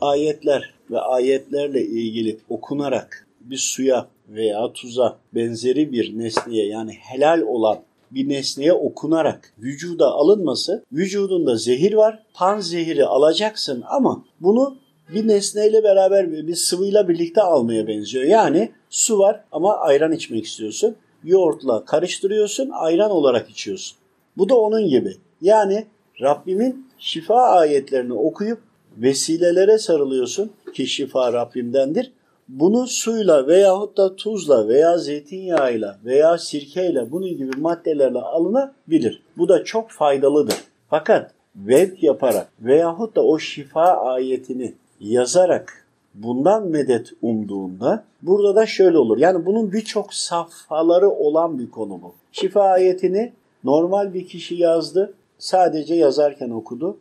ayetler ve ayetlerle ilgili okunarak bir suya veya tuza benzeri bir nesneye yani helal olan bir nesneye okunarak vücuda alınması, vücudunda zehir var, pan zehiri alacaksın ama bunu bir nesneyle beraber bir sıvıyla birlikte almaya benziyor. Yani su var ama ayran içmek istiyorsun. Yoğurtla karıştırıyorsun, ayran olarak içiyorsun. Bu da onun gibi. Yani Rabbimin şifa ayetlerini okuyup vesilelere sarılıyorsun ki şifa Rabbimdendir. Bunu suyla veyahut da tuzla veya zeytinyağıyla veya sirkeyle bunun gibi maddelerle alınabilir. Bu da çok faydalıdır. Fakat vevk yaparak veyahut da o şifa ayetini yazarak bundan medet umduğunda burada da şöyle olur. Yani bunun birçok safhaları olan bir konu bu. Şifa ayetini normal bir kişi yazdı. Sadece yazarken okudu.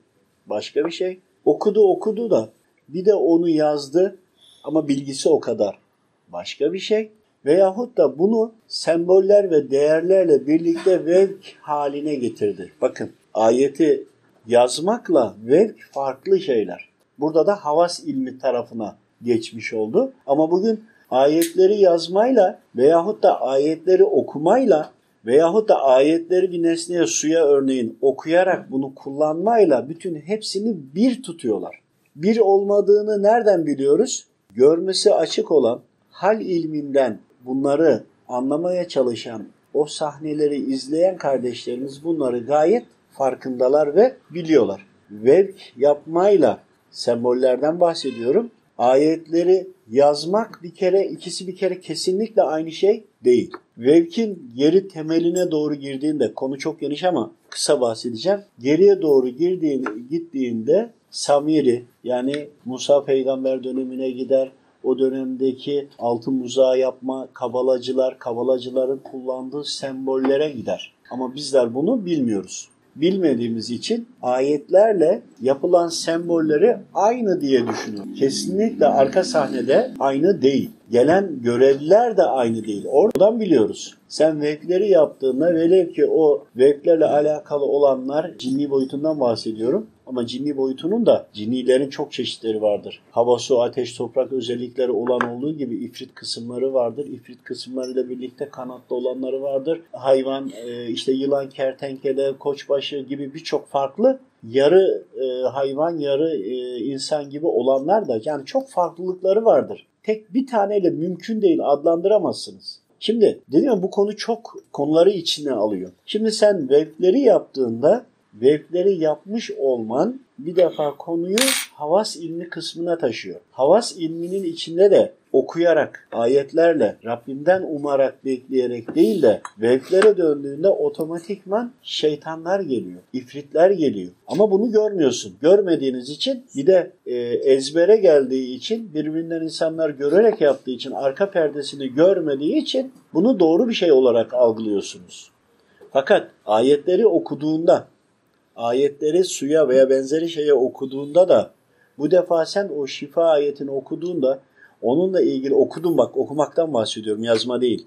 Başka bir şey. Okudu okudu da bir de onu yazdı ama bilgisi o kadar. Başka bir şey. Veyahut da bunu semboller ve değerlerle birlikte vevk haline getirdi. Bakın ayeti yazmakla vevk farklı şeyler. Burada da havas ilmi tarafına geçmiş oldu. Ama bugün ayetleri yazmayla veyahut da ayetleri okumayla veyahut da ayetleri bir nesneye suya örneğin okuyarak bunu kullanmayla bütün hepsini bir tutuyorlar. Bir olmadığını nereden biliyoruz? Görmesi açık olan hal ilminden bunları anlamaya çalışan o sahneleri izleyen kardeşlerimiz bunları gayet farkındalar ve biliyorlar. Vevk yapmayla sembollerden bahsediyorum. Ayetleri yazmak bir kere ikisi bir kere kesinlikle aynı şey değil. Vevkin geri temeline doğru girdiğinde konu çok geniş ama kısa bahsedeceğim. Geriye doğru girdiğin, gittiğinde Samiri yani Musa peygamber dönemine gider. O dönemdeki altın muzağı yapma kabalacılar, kabalacıların kullandığı sembollere gider. Ama bizler bunu bilmiyoruz bilmediğimiz için ayetlerle yapılan sembolleri aynı diye düşünüyorum. Kesinlikle arka sahnede aynı değil. Gelen görevliler de aynı değil. Oradan biliyoruz. Sen vekleri yaptığında velev ki o veklerle alakalı olanlar cinni boyutundan bahsediyorum. Ama cinni boyutunun da cinnilerin çok çeşitleri vardır. Hava, su, ateş, toprak özellikleri olan olduğu gibi ifrit kısımları vardır. İfrit kısımlarıyla birlikte kanatlı olanları vardır. Hayvan, e, işte yılan, kertenkele, koçbaşı gibi birçok farklı yarı e, hayvan, yarı e, insan gibi olanlar da yani çok farklılıkları vardır. Tek bir taneyle mümkün değil adlandıramazsınız. Şimdi dedim ya bu konu çok konuları içine alıyor. Şimdi sen vevkleri yaptığında vevkleri yapmış olman bir defa konuyu havas ilmi kısmına taşıyor. Havas ilminin içinde de okuyarak, ayetlerle, Rabbimden umarak, bekleyerek değil de vevklere döndüğünde otomatikman şeytanlar geliyor, ifritler geliyor. Ama bunu görmüyorsun. Görmediğiniz için bir de e, ezbere geldiği için, birbirinden insanlar görerek yaptığı için, arka perdesini görmediği için bunu doğru bir şey olarak algılıyorsunuz. Fakat ayetleri okuduğunda, ayetleri suya veya benzeri şeye okuduğunda da bu defa sen o şifa ayetini okuduğunda onunla ilgili okudum bak okumaktan bahsediyorum yazma değil.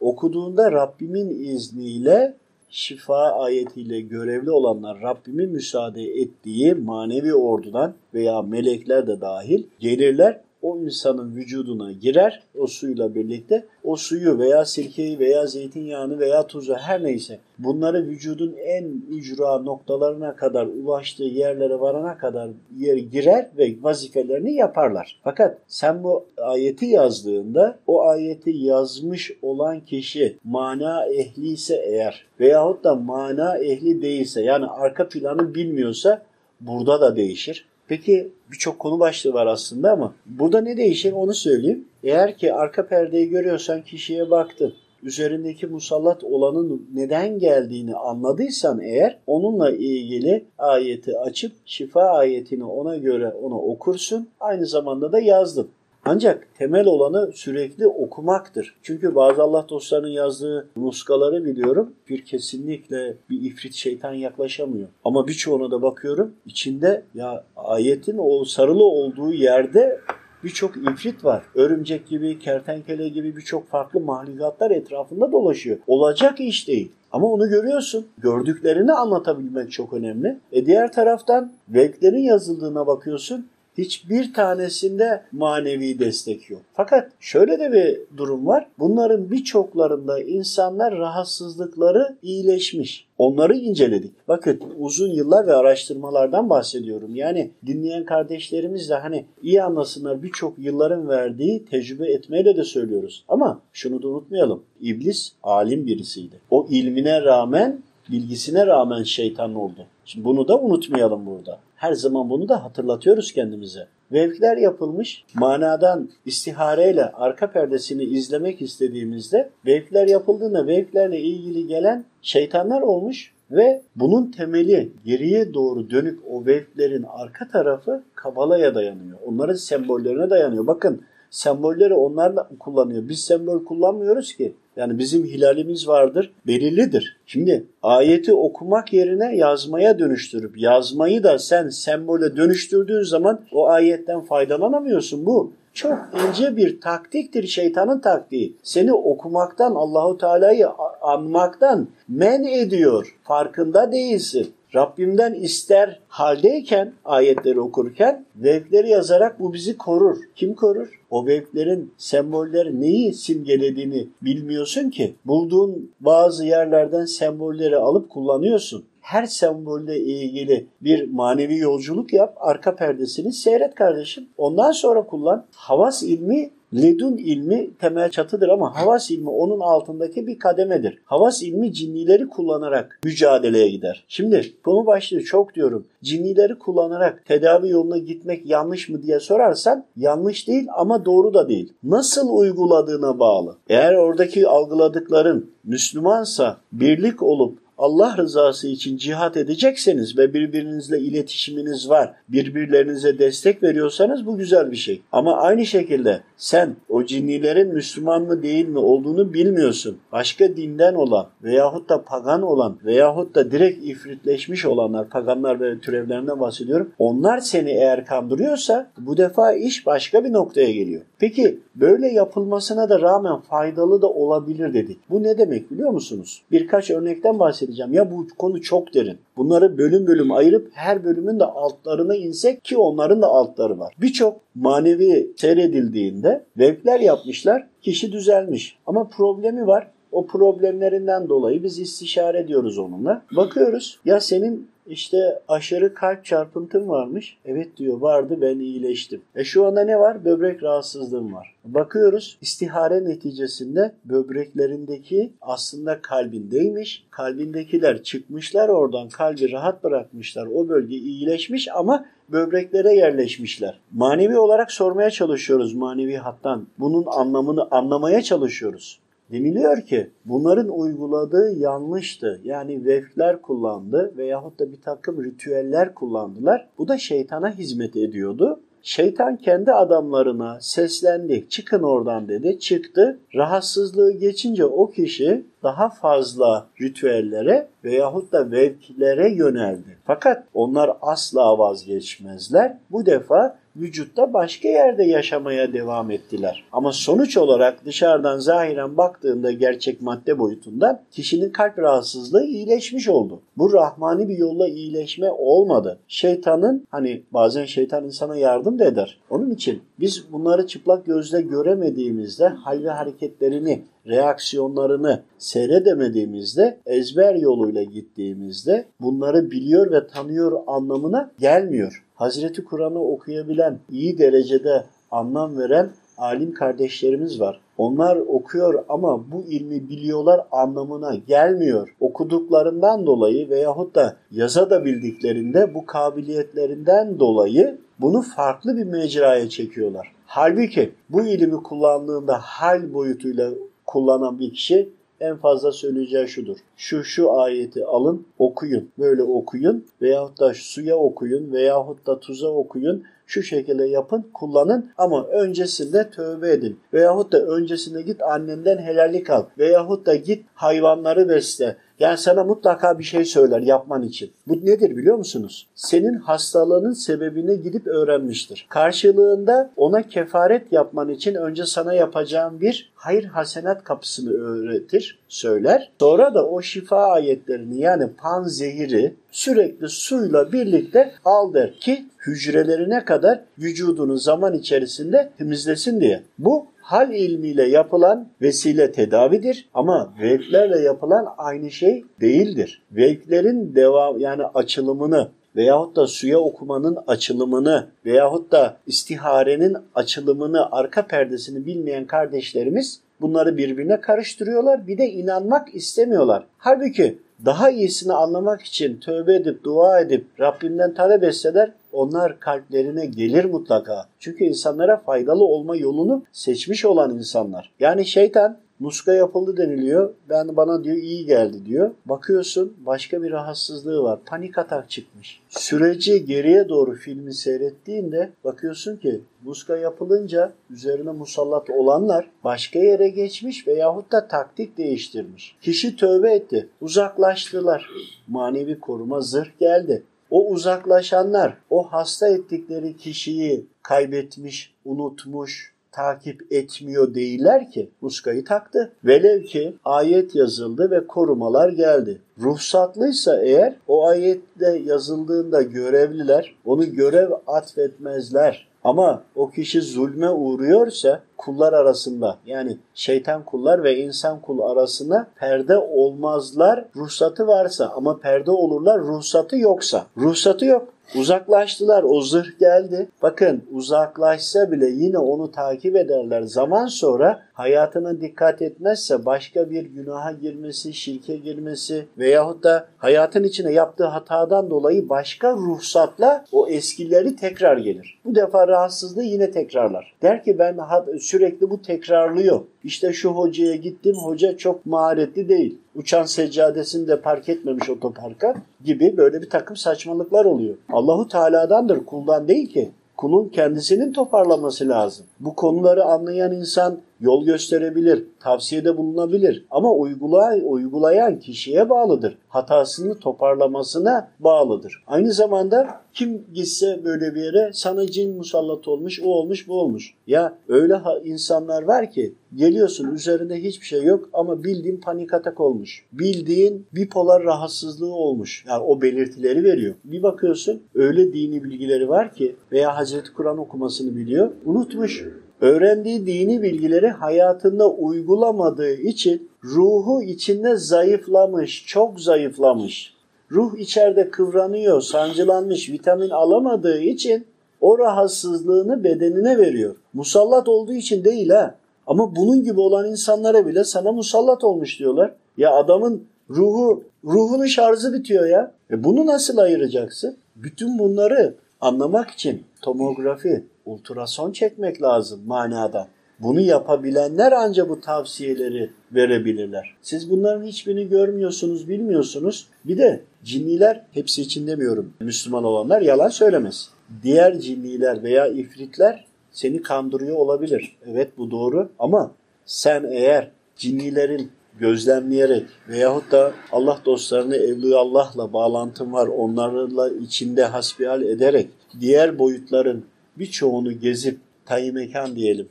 Okuduğunda Rabbimin izniyle şifa ayetiyle görevli olanlar Rabbimin müsaade ettiği manevi ordudan veya melekler de dahil gelirler o insanın vücuduna girer o suyla birlikte. O suyu veya sirkeyi veya zeytinyağını veya tuzu her neyse bunları vücudun en ücra noktalarına kadar ulaştığı yerlere varana kadar yer girer ve vazifelerini yaparlar. Fakat sen bu ayeti yazdığında o ayeti yazmış olan kişi mana ehli ise eğer veyahut da mana ehli değilse yani arka planı bilmiyorsa burada da değişir. Peki birçok konu başlığı var aslında ama burada ne değişir onu söyleyeyim. Eğer ki arka perdeyi görüyorsan kişiye baktın. Üzerindeki musallat olanın neden geldiğini anladıysan eğer onunla ilgili ayeti açıp şifa ayetini ona göre onu okursun. Aynı zamanda da yazdım. Ancak temel olanı sürekli okumaktır. Çünkü bazı Allah dostlarının yazdığı muskaları biliyorum. Bir kesinlikle bir ifrit şeytan yaklaşamıyor. Ama birçoğuna da bakıyorum içinde ya ayetin o sarılı olduğu yerde birçok ifrit var. Örümcek gibi, kertenkele gibi birçok farklı mahlukatlar etrafında dolaşıyor. Olacak iş değil. Ama onu görüyorsun. Gördüklerini anlatabilmek çok önemli. E diğer taraftan veklerin yazıldığına bakıyorsun Hiçbir tanesinde manevi destek yok. Fakat şöyle de bir durum var. Bunların birçoklarında insanlar rahatsızlıkları iyileşmiş. Onları inceledik. Bakın uzun yıllar ve araştırmalardan bahsediyorum. Yani dinleyen kardeşlerimiz de hani iyi anlasınlar birçok yılların verdiği tecrübe etmeyle de söylüyoruz. Ama şunu da unutmayalım. İblis alim birisiydi. O ilmine rağmen, bilgisine rağmen şeytan oldu. Şimdi bunu da unutmayalım burada. Her zaman bunu da hatırlatıyoruz kendimize. Vevkler yapılmış. Manadan istihareyle arka perdesini izlemek istediğimizde vevkler yapıldığında vevklerle ilgili gelen şeytanlar olmuş ve bunun temeli geriye doğru dönük o vevklerin arka tarafı Kabala'ya dayanıyor. Onların sembollerine dayanıyor. Bakın sembolleri onlar da kullanıyor. Biz sembol kullanmıyoruz ki. Yani bizim hilalimiz vardır, belirlidir. Şimdi ayeti okumak yerine yazmaya dönüştürüp yazmayı da sen sembole dönüştürdüğün zaman o ayetten faydalanamıyorsun. Bu çok ince bir taktiktir şeytanın taktiği. Seni okumaktan, Allahu Teala'yı anmaktan men ediyor. Farkında değilsin. Rabbimden ister haldeyken ayetleri okurken vevkleri yazarak bu bizi korur. Kim korur? O vevklerin sembolleri neyi simgelediğini bilmiyorsun ki. Bulduğun bazı yerlerden sembolleri alıp kullanıyorsun her sembolle ilgili bir manevi yolculuk yap. Arka perdesini seyret kardeşim. Ondan sonra kullan. Havas ilmi Ledun ilmi temel çatıdır ama havas ilmi onun altındaki bir kademedir. Havas ilmi cinnileri kullanarak mücadeleye gider. Şimdi konu başlığı çok diyorum. Cinnileri kullanarak tedavi yoluna gitmek yanlış mı diye sorarsan yanlış değil ama doğru da değil. Nasıl uyguladığına bağlı. Eğer oradaki algıladıkların Müslümansa birlik olup Allah rızası için cihat edecekseniz ve birbirinizle iletişiminiz var, birbirlerinize destek veriyorsanız bu güzel bir şey. Ama aynı şekilde sen o cinnilerin Müslüman mı değil mi olduğunu bilmiyorsun. Başka dinden olan veyahut da pagan olan veyahut da direkt ifritleşmiş olanlar, paganlar ve türevlerinden bahsediyorum. Onlar seni eğer kandırıyorsa bu defa iş başka bir noktaya geliyor. Peki böyle yapılmasına da rağmen faydalı da olabilir dedik. Bu ne demek biliyor musunuz? Birkaç örnekten bahsedeceğim. Ya bu konu çok derin. Bunları bölüm bölüm ayırıp her bölümün de altlarına insek ki onların da altları var. Birçok manevi seyredildiğinde vevkler yapmışlar, kişi düzelmiş. Ama problemi var. O problemlerinden dolayı biz istişare ediyoruz onunla. Bakıyoruz ya senin işte aşırı kalp çarpıntım varmış. Evet diyor vardı ben iyileştim. E şu anda ne var? Böbrek rahatsızlığım var. Bakıyoruz istihare neticesinde böbreklerindeki aslında kalbindeymiş. Kalbindekiler çıkmışlar oradan kalbi rahat bırakmışlar. O bölge iyileşmiş ama böbreklere yerleşmişler. Manevi olarak sormaya çalışıyoruz manevi hattan. Bunun anlamını anlamaya çalışıyoruz. Deniliyor ki bunların uyguladığı yanlıştı. Yani vefler kullandı veyahut da bir takım ritüeller kullandılar. Bu da şeytana hizmet ediyordu. Şeytan kendi adamlarına seslendi. Çıkın oradan dedi. Çıktı. Rahatsızlığı geçince o kişi daha fazla ritüellere veyahut da vevkilere yöneldi. Fakat onlar asla vazgeçmezler. Bu defa vücutta başka yerde yaşamaya devam ettiler. Ama sonuç olarak dışarıdan zahiren baktığında gerçek madde boyutundan kişinin kalp rahatsızlığı iyileşmiş oldu. Bu rahmani bir yolla iyileşme olmadı. Şeytanın hani bazen şeytan insana yardım da eder. Onun için biz bunları çıplak gözle göremediğimizde hal ve hareketlerini reaksiyonlarını seyredemediğimizde ezber yoluyla gittiğimizde bunları biliyor ve tanıyor anlamına gelmiyor. Hazreti Kur'an'ı okuyabilen, iyi derecede anlam veren alim kardeşlerimiz var. Onlar okuyor ama bu ilmi biliyorlar anlamına gelmiyor. Okuduklarından dolayı veyahut da yaza da bildiklerinde bu kabiliyetlerinden dolayı bunu farklı bir mecraya çekiyorlar. Halbuki bu ilmi kullandığında hal boyutuyla kullanan bir kişi en fazla söyleyeceği şudur. Şu şu ayeti alın okuyun. Böyle okuyun veyahut da suya okuyun veyahut da tuza okuyun. Şu şekilde yapın, kullanın ama öncesinde tövbe edin. Veyahut da öncesinde git annenden helallik al. Veyahut da git hayvanları besle. Yani sana mutlaka bir şey söyler yapman için. Bu nedir biliyor musunuz? Senin hastalığının sebebini gidip öğrenmiştir. Karşılığında ona kefaret yapman için önce sana yapacağım bir hayır hasenat kapısını öğretir söyler. Sonra da o şifa ayetlerini yani pan zehiri sürekli suyla birlikte al der ki hücrelerine kadar vücudunu zaman içerisinde temizlesin diye. Bu hal ilmiyle yapılan vesile tedavidir ama vevklerle yapılan aynı şey değildir. Vevklerin devam yani açılımını veyahut da suya okumanın açılımını veyahut da istiharenin açılımını arka perdesini bilmeyen kardeşlerimiz bunları birbirine karıştırıyorlar. Bir de inanmak istemiyorlar. Halbuki daha iyisini anlamak için tövbe edip dua edip Rabbinden talep etseler onlar kalplerine gelir mutlaka. Çünkü insanlara faydalı olma yolunu seçmiş olan insanlar. Yani şeytan muska yapıldı deniliyor. Ben bana diyor iyi geldi diyor. Bakıyorsun başka bir rahatsızlığı var. Panik atak çıkmış. Süreci geriye doğru filmi seyrettiğinde bakıyorsun ki muska yapılınca üzerine musallat olanlar başka yere geçmiş veyahut da taktik değiştirmiş. Kişi tövbe etti. Uzaklaştılar. Manevi koruma zırh geldi. O uzaklaşanlar o hasta ettikleri kişiyi kaybetmiş, unutmuş, takip etmiyor değiller ki muskayı taktı. Velev ki ayet yazıldı ve korumalar geldi. Ruhsatlıysa eğer o ayette yazıldığında görevliler onu görev atfetmezler. Ama o kişi zulme uğruyorsa kullar arasında yani şeytan kullar ve insan kul arasında perde olmazlar ruhsatı varsa ama perde olurlar ruhsatı yoksa. Ruhsatı yok. Uzaklaştılar. O zırh geldi. Bakın uzaklaşsa bile yine onu takip ederler. Zaman sonra hayatına dikkat etmezse başka bir günaha girmesi, şirke girmesi veyahut da hayatın içine yaptığı hatadan dolayı başka ruhsatla o eskileri tekrar gelir. Bu defa rahatsızlığı yine tekrarlar. Der ki ben sürekli bu tekrarlıyor. İşte şu hocaya gittim, hoca çok maharetli değil. Uçan seccadesini de park etmemiş otoparka gibi böyle bir takım saçmalıklar oluyor. Allahu Teala'dandır, kuldan değil ki. Kulun kendisinin toparlaması lazım. Bu konuları anlayan insan yol gösterebilir, tavsiyede bulunabilir ama uygulay uygulayan kişiye bağlıdır. Hatasını toparlamasına bağlıdır. Aynı zamanda kim gitse böyle bir yere sana cin musallat olmuş, o olmuş, bu olmuş. Ya öyle insanlar var ki geliyorsun üzerinde hiçbir şey yok ama bildiğin panik atak olmuş. Bildiğin bipolar rahatsızlığı olmuş. Yani o belirtileri veriyor. Bir bakıyorsun öyle dini bilgileri var ki veya Hazreti Kur'an okumasını biliyor. Unutmuş öğrendiği dini bilgileri hayatında uygulamadığı için ruhu içinde zayıflamış, çok zayıflamış. Ruh içeride kıvranıyor, sancılanmış, vitamin alamadığı için o rahatsızlığını bedenine veriyor. Musallat olduğu için değil ha. Ama bunun gibi olan insanlara bile sana musallat olmuş diyorlar. Ya adamın ruhu, ruhunun şarjı bitiyor ya. E bunu nasıl ayıracaksın? Bütün bunları anlamak için tomografi, ultrason çekmek lazım manada. Bunu yapabilenler ancak bu tavsiyeleri verebilirler. Siz bunların hiçbirini görmüyorsunuz, bilmiyorsunuz. Bir de cinniler, hepsi için demiyorum, Müslüman olanlar yalan söylemez. Diğer cinniler veya ifritler seni kandırıyor olabilir. Evet bu doğru ama sen eğer cinnilerin gözlemleyerek veyahut da Allah dostlarını Evliya Allah'la bağlantın var onlarla içinde hasbihal ederek diğer boyutların birçoğunu gezip tayi mekan diyelim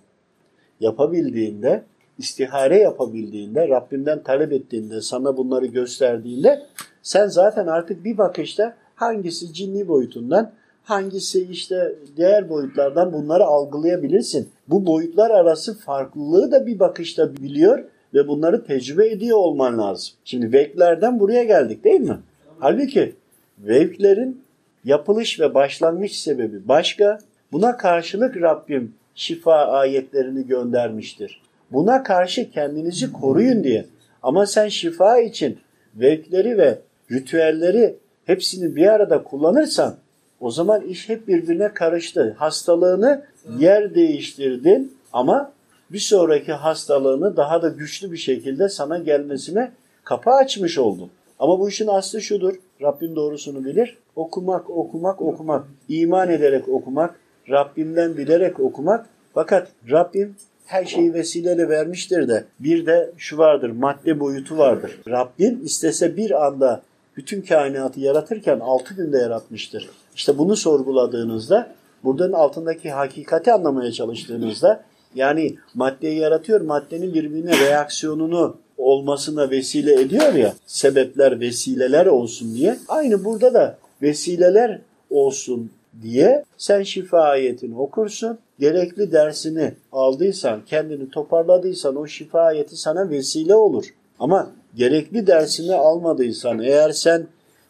yapabildiğinde, istihare yapabildiğinde, Rabbinden talep ettiğinde, sana bunları gösterdiğinde sen zaten artık bir bakışta hangisi cinni boyutundan, hangisi işte diğer boyutlardan bunları algılayabilirsin. Bu boyutlar arası farklılığı da bir bakışta biliyor ve bunları tecrübe ediyor olman lazım. Şimdi veklerden buraya geldik değil mi? Halbuki veklerin yapılış ve başlangıç sebebi başka, Buna karşılık Rabbim şifa ayetlerini göndermiştir. Buna karşı kendinizi koruyun diye. Ama sen şifa için vevkleri ve ritüelleri hepsini bir arada kullanırsan o zaman iş hep birbirine karıştı. Hastalığını yer değiştirdin ama bir sonraki hastalığını daha da güçlü bir şekilde sana gelmesine kapı açmış oldun. Ama bu işin aslı şudur. Rabbim doğrusunu bilir. Okumak, okumak, okumak. İman ederek okumak, Rabbimden bilerek okumak. Fakat Rabbim her şeyi vesileyle vermiştir de bir de şu vardır madde boyutu vardır. Rabbim istese bir anda bütün kainatı yaratırken altı günde yaratmıştır. İşte bunu sorguladığınızda buradan altındaki hakikati anlamaya çalıştığınızda Yani maddeyi yaratıyor, maddenin birbirine reaksiyonunu olmasına vesile ediyor ya, sebepler vesileler olsun diye. Aynı burada da vesileler olsun diye sen şifa ayetini okursun. Gerekli dersini aldıysan, kendini toparladıysan o şifa ayeti sana vesile olur. Ama gerekli dersini almadıysan, eğer sen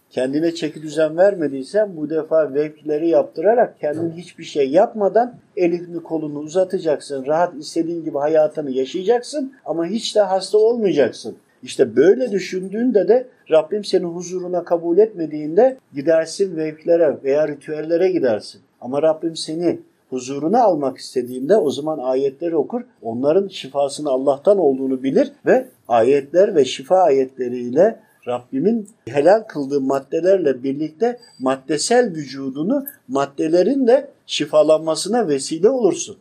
kendine çeki düzen vermediysen bu defa vevkleri yaptırarak kendin hiçbir şey yapmadan elini kolunu uzatacaksın. Rahat istediğin gibi hayatını yaşayacaksın ama hiç de hasta olmayacaksın. İşte böyle düşündüğünde de Rabbim seni huzuruna kabul etmediğinde gidersin vevklere veya ritüellere gidersin. Ama Rabbim seni huzuruna almak istediğinde o zaman ayetleri okur. Onların şifasını Allah'tan olduğunu bilir ve ayetler ve şifa ayetleriyle Rabbimin helal kıldığı maddelerle birlikte maddesel vücudunu maddelerin de şifalanmasına vesile olursun.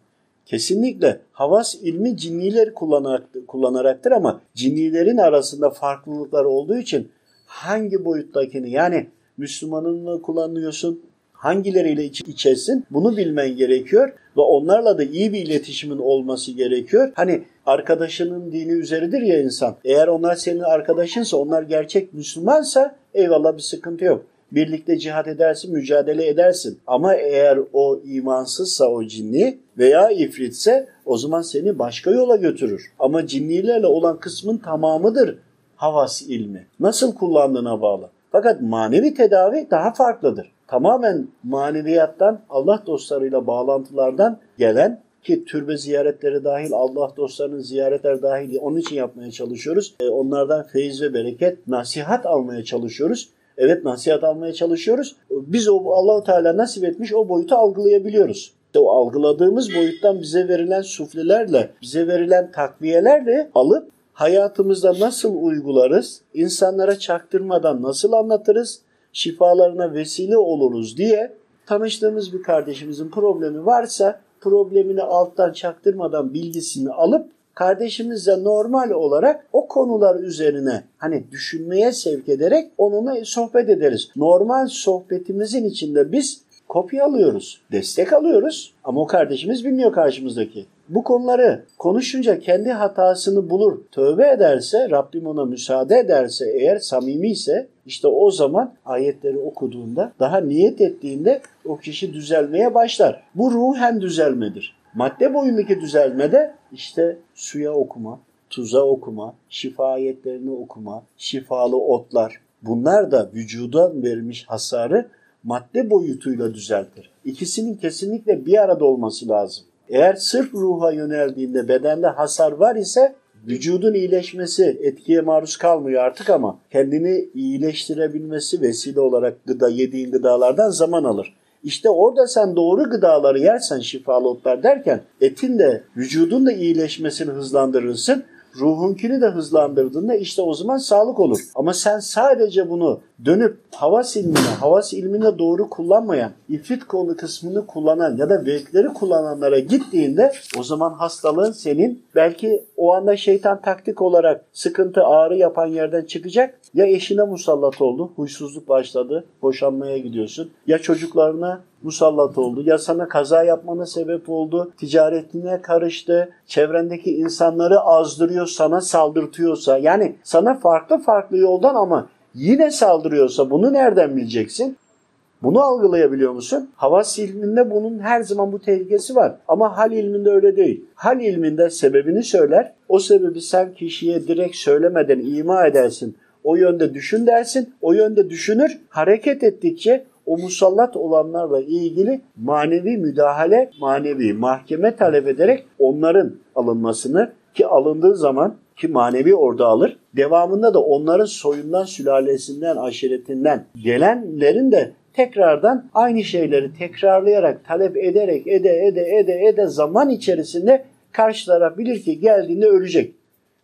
Kesinlikle havas ilmi cinniler kullanarak, kullanaraktır ama cinnilerin arasında farklılıklar olduğu için hangi boyuttakini yani Müslümanın mı kullanıyorsun, hangileriyle iç, içesin bunu bilmen gerekiyor ve onlarla da iyi bir iletişimin olması gerekiyor. Hani arkadaşının dini üzeridir ya insan. Eğer onlar senin arkadaşınsa, onlar gerçek Müslümansa eyvallah bir sıkıntı yok. Birlikte cihat edersin, mücadele edersin. Ama eğer o imansızsa o cinni veya ifritse o zaman seni başka yola götürür. Ama cinnilerle olan kısmın tamamıdır havas ilmi. Nasıl kullandığına bağlı. Fakat manevi tedavi daha farklıdır. Tamamen maneviyattan, Allah dostlarıyla bağlantılardan gelen ki türbe ziyaretleri dahil, Allah dostlarının ziyaretler dahil onun için yapmaya çalışıyoruz. E, onlardan feyiz ve bereket, nasihat almaya çalışıyoruz. Evet nasihat almaya çalışıyoruz. Biz o Allahu Teala nasip etmiş o boyutu algılayabiliyoruz. İşte o algıladığımız boyuttan bize verilen suflelerle, bize verilen takviyelerle alıp hayatımızda nasıl uygularız, insanlara çaktırmadan nasıl anlatırız, şifalarına vesile oluruz diye tanıştığımız bir kardeşimizin problemi varsa problemini alttan çaktırmadan bilgisini alıp kardeşimizle normal olarak o konular üzerine hani düşünmeye sevk ederek onunla sohbet ederiz. Normal sohbetimizin içinde biz kopya alıyoruz, destek alıyoruz ama o kardeşimiz bilmiyor karşımızdaki. Bu konuları konuşunca kendi hatasını bulur, tövbe ederse, Rabbim ona müsaade ederse, eğer samimi ise işte o zaman ayetleri okuduğunda, daha niyet ettiğinde o kişi düzelmeye başlar. Bu ruhen düzelmedir. Madde boyundaki düzelmede işte suya okuma, tuza okuma, şifa ayetlerini okuma, şifalı otlar. Bunlar da vücuda vermiş hasarı madde boyutuyla düzeltir. İkisinin kesinlikle bir arada olması lazım. Eğer sırf ruha yöneldiğinde bedende hasar var ise vücudun iyileşmesi etkiye maruz kalmıyor artık ama kendini iyileştirebilmesi vesile olarak gıda yediğin gıdalardan zaman alır. İşte orada sen doğru gıdaları yersen şifalı otlar derken etin de vücudun da iyileşmesini hızlandırırsın ruhunkini de hızlandırdığında işte o zaman sağlık olur. Ama sen sadece bunu dönüp havas ilmine, havas ilmine doğru kullanmayan, ifrit kolu kısmını kullanan ya da vekleri kullananlara gittiğinde o zaman hastalığın senin belki o anda şeytan taktik olarak sıkıntı, ağrı yapan yerden çıkacak. Ya eşine musallat oldu, huysuzluk başladı, boşanmaya gidiyorsun. Ya çocuklarına musallat oldu. Ya sana kaza yapmana sebep oldu. Ticaretine karıştı. Çevrendeki insanları azdırıyor, sana saldırtıyorsa. Yani sana farklı farklı yoldan ama yine saldırıyorsa bunu nereden bileceksin? Bunu algılayabiliyor musun? Havas ilminde bunun her zaman bu tehlikesi var. Ama hal ilminde öyle değil. Hal ilminde sebebini söyler. O sebebi sen kişiye direkt söylemeden ima edersin. O yönde düşün dersin. O yönde düşünür. Hareket ettikçe o musallat olanlarla ilgili manevi müdahale, manevi mahkeme talep ederek onların alınmasını ki alındığı zaman ki manevi orada alır. Devamında da onların soyundan, sülalesinden, aşiretinden gelenlerin de tekrardan aynı şeyleri tekrarlayarak, talep ederek, ede ede ede ede zaman içerisinde karşı taraf bilir ki geldiğinde ölecek.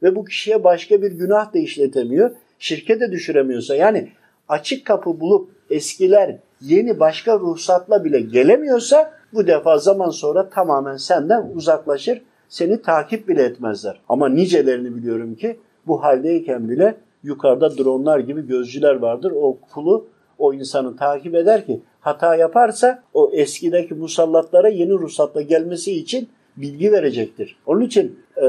Ve bu kişiye başka bir günah da işletemiyor. Şirke de düşüremiyorsa yani açık kapı bulup eskiler yeni başka ruhsatla bile gelemiyorsa bu defa zaman sonra tamamen senden uzaklaşır. Seni takip bile etmezler. Ama nicelerini biliyorum ki bu haldeyken bile yukarıda dronlar gibi gözcüler vardır. O kulu o insanı takip eder ki hata yaparsa o eskideki musallatlara yeni ruhsatla gelmesi için bilgi verecektir. Onun için e,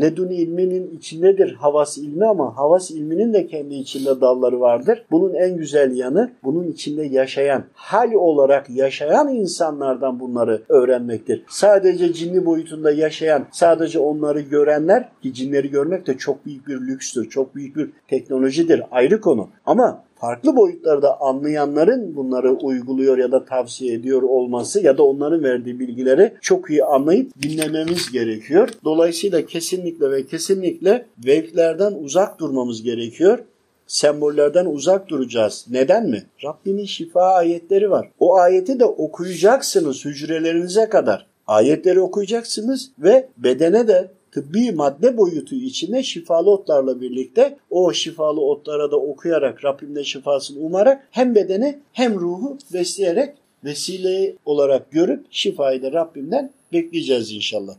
leduni ilminin içindedir havas ilmi ama havas ilminin de kendi içinde dalları vardır. Bunun en güzel yanı bunun içinde yaşayan, hal olarak yaşayan insanlardan bunları öğrenmektir. Sadece cinli boyutunda yaşayan, sadece onları görenler ki cinleri görmek de çok büyük bir lükstür, çok büyük bir teknolojidir ayrı konu. Ama farklı boyutlarda anlayanların bunları uyguluyor ya da tavsiye ediyor olması ya da onların verdiği bilgileri çok iyi anlayıp dinlememiz gerekiyor. Dolayısıyla kesinlikle ve kesinlikle vevklerden uzak durmamız gerekiyor sembollerden uzak duracağız. Neden mi? Rabbimin şifa ayetleri var. O ayeti de okuyacaksınız hücrelerinize kadar. Ayetleri okuyacaksınız ve bedene de tıbbi madde boyutu içinde şifalı otlarla birlikte o şifalı otlara da okuyarak Rabbimden şifasını umarak hem bedeni hem ruhu besleyerek vesile olarak görüp şifayı da Rabbimden bekleyeceğiz inşallah.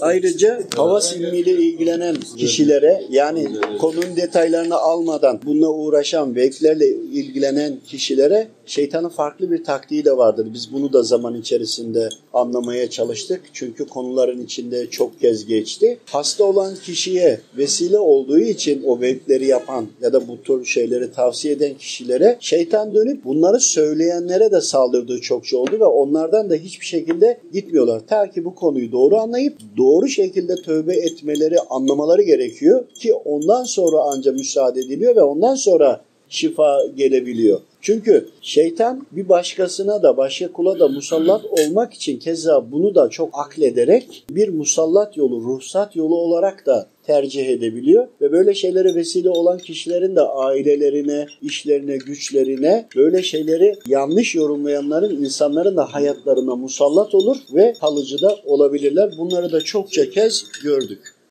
Ayrıca havas ilmiyle ilgilenen kişilere yani konunun detaylarını almadan bununla uğraşan veklerle ilgilenen kişilere şeytanın farklı bir taktiği de vardır. Biz bunu da zaman içerisinde anlamaya çalıştık. Çünkü konuların içinde çok kez geçti. Hasta olan kişiye vesile olduğu için o vekleri yapan ya da bu tür şeyleri tavsiye eden kişilere şeytan dönüp bunları söyleyenlere de saldırdığı çokça oldu ve onlardan da hiçbir şekilde gitmiyorlar. Ta ki bu konuyu doğru anlayıp doğru şekilde tövbe etmeleri, anlamaları gerekiyor ki ondan sonra ancak müsaade ediliyor ve ondan sonra şifa gelebiliyor. Çünkü şeytan bir başkasına da başka kula da musallat olmak için keza bunu da çok aklederek bir musallat yolu, ruhsat yolu olarak da tercih edebiliyor ve böyle şeylere vesile olan kişilerin de ailelerine, işlerine, güçlerine böyle şeyleri yanlış yorumlayanların insanların da hayatlarına musallat olur ve kalıcı da olabilirler. Bunları da çokça kez gördük.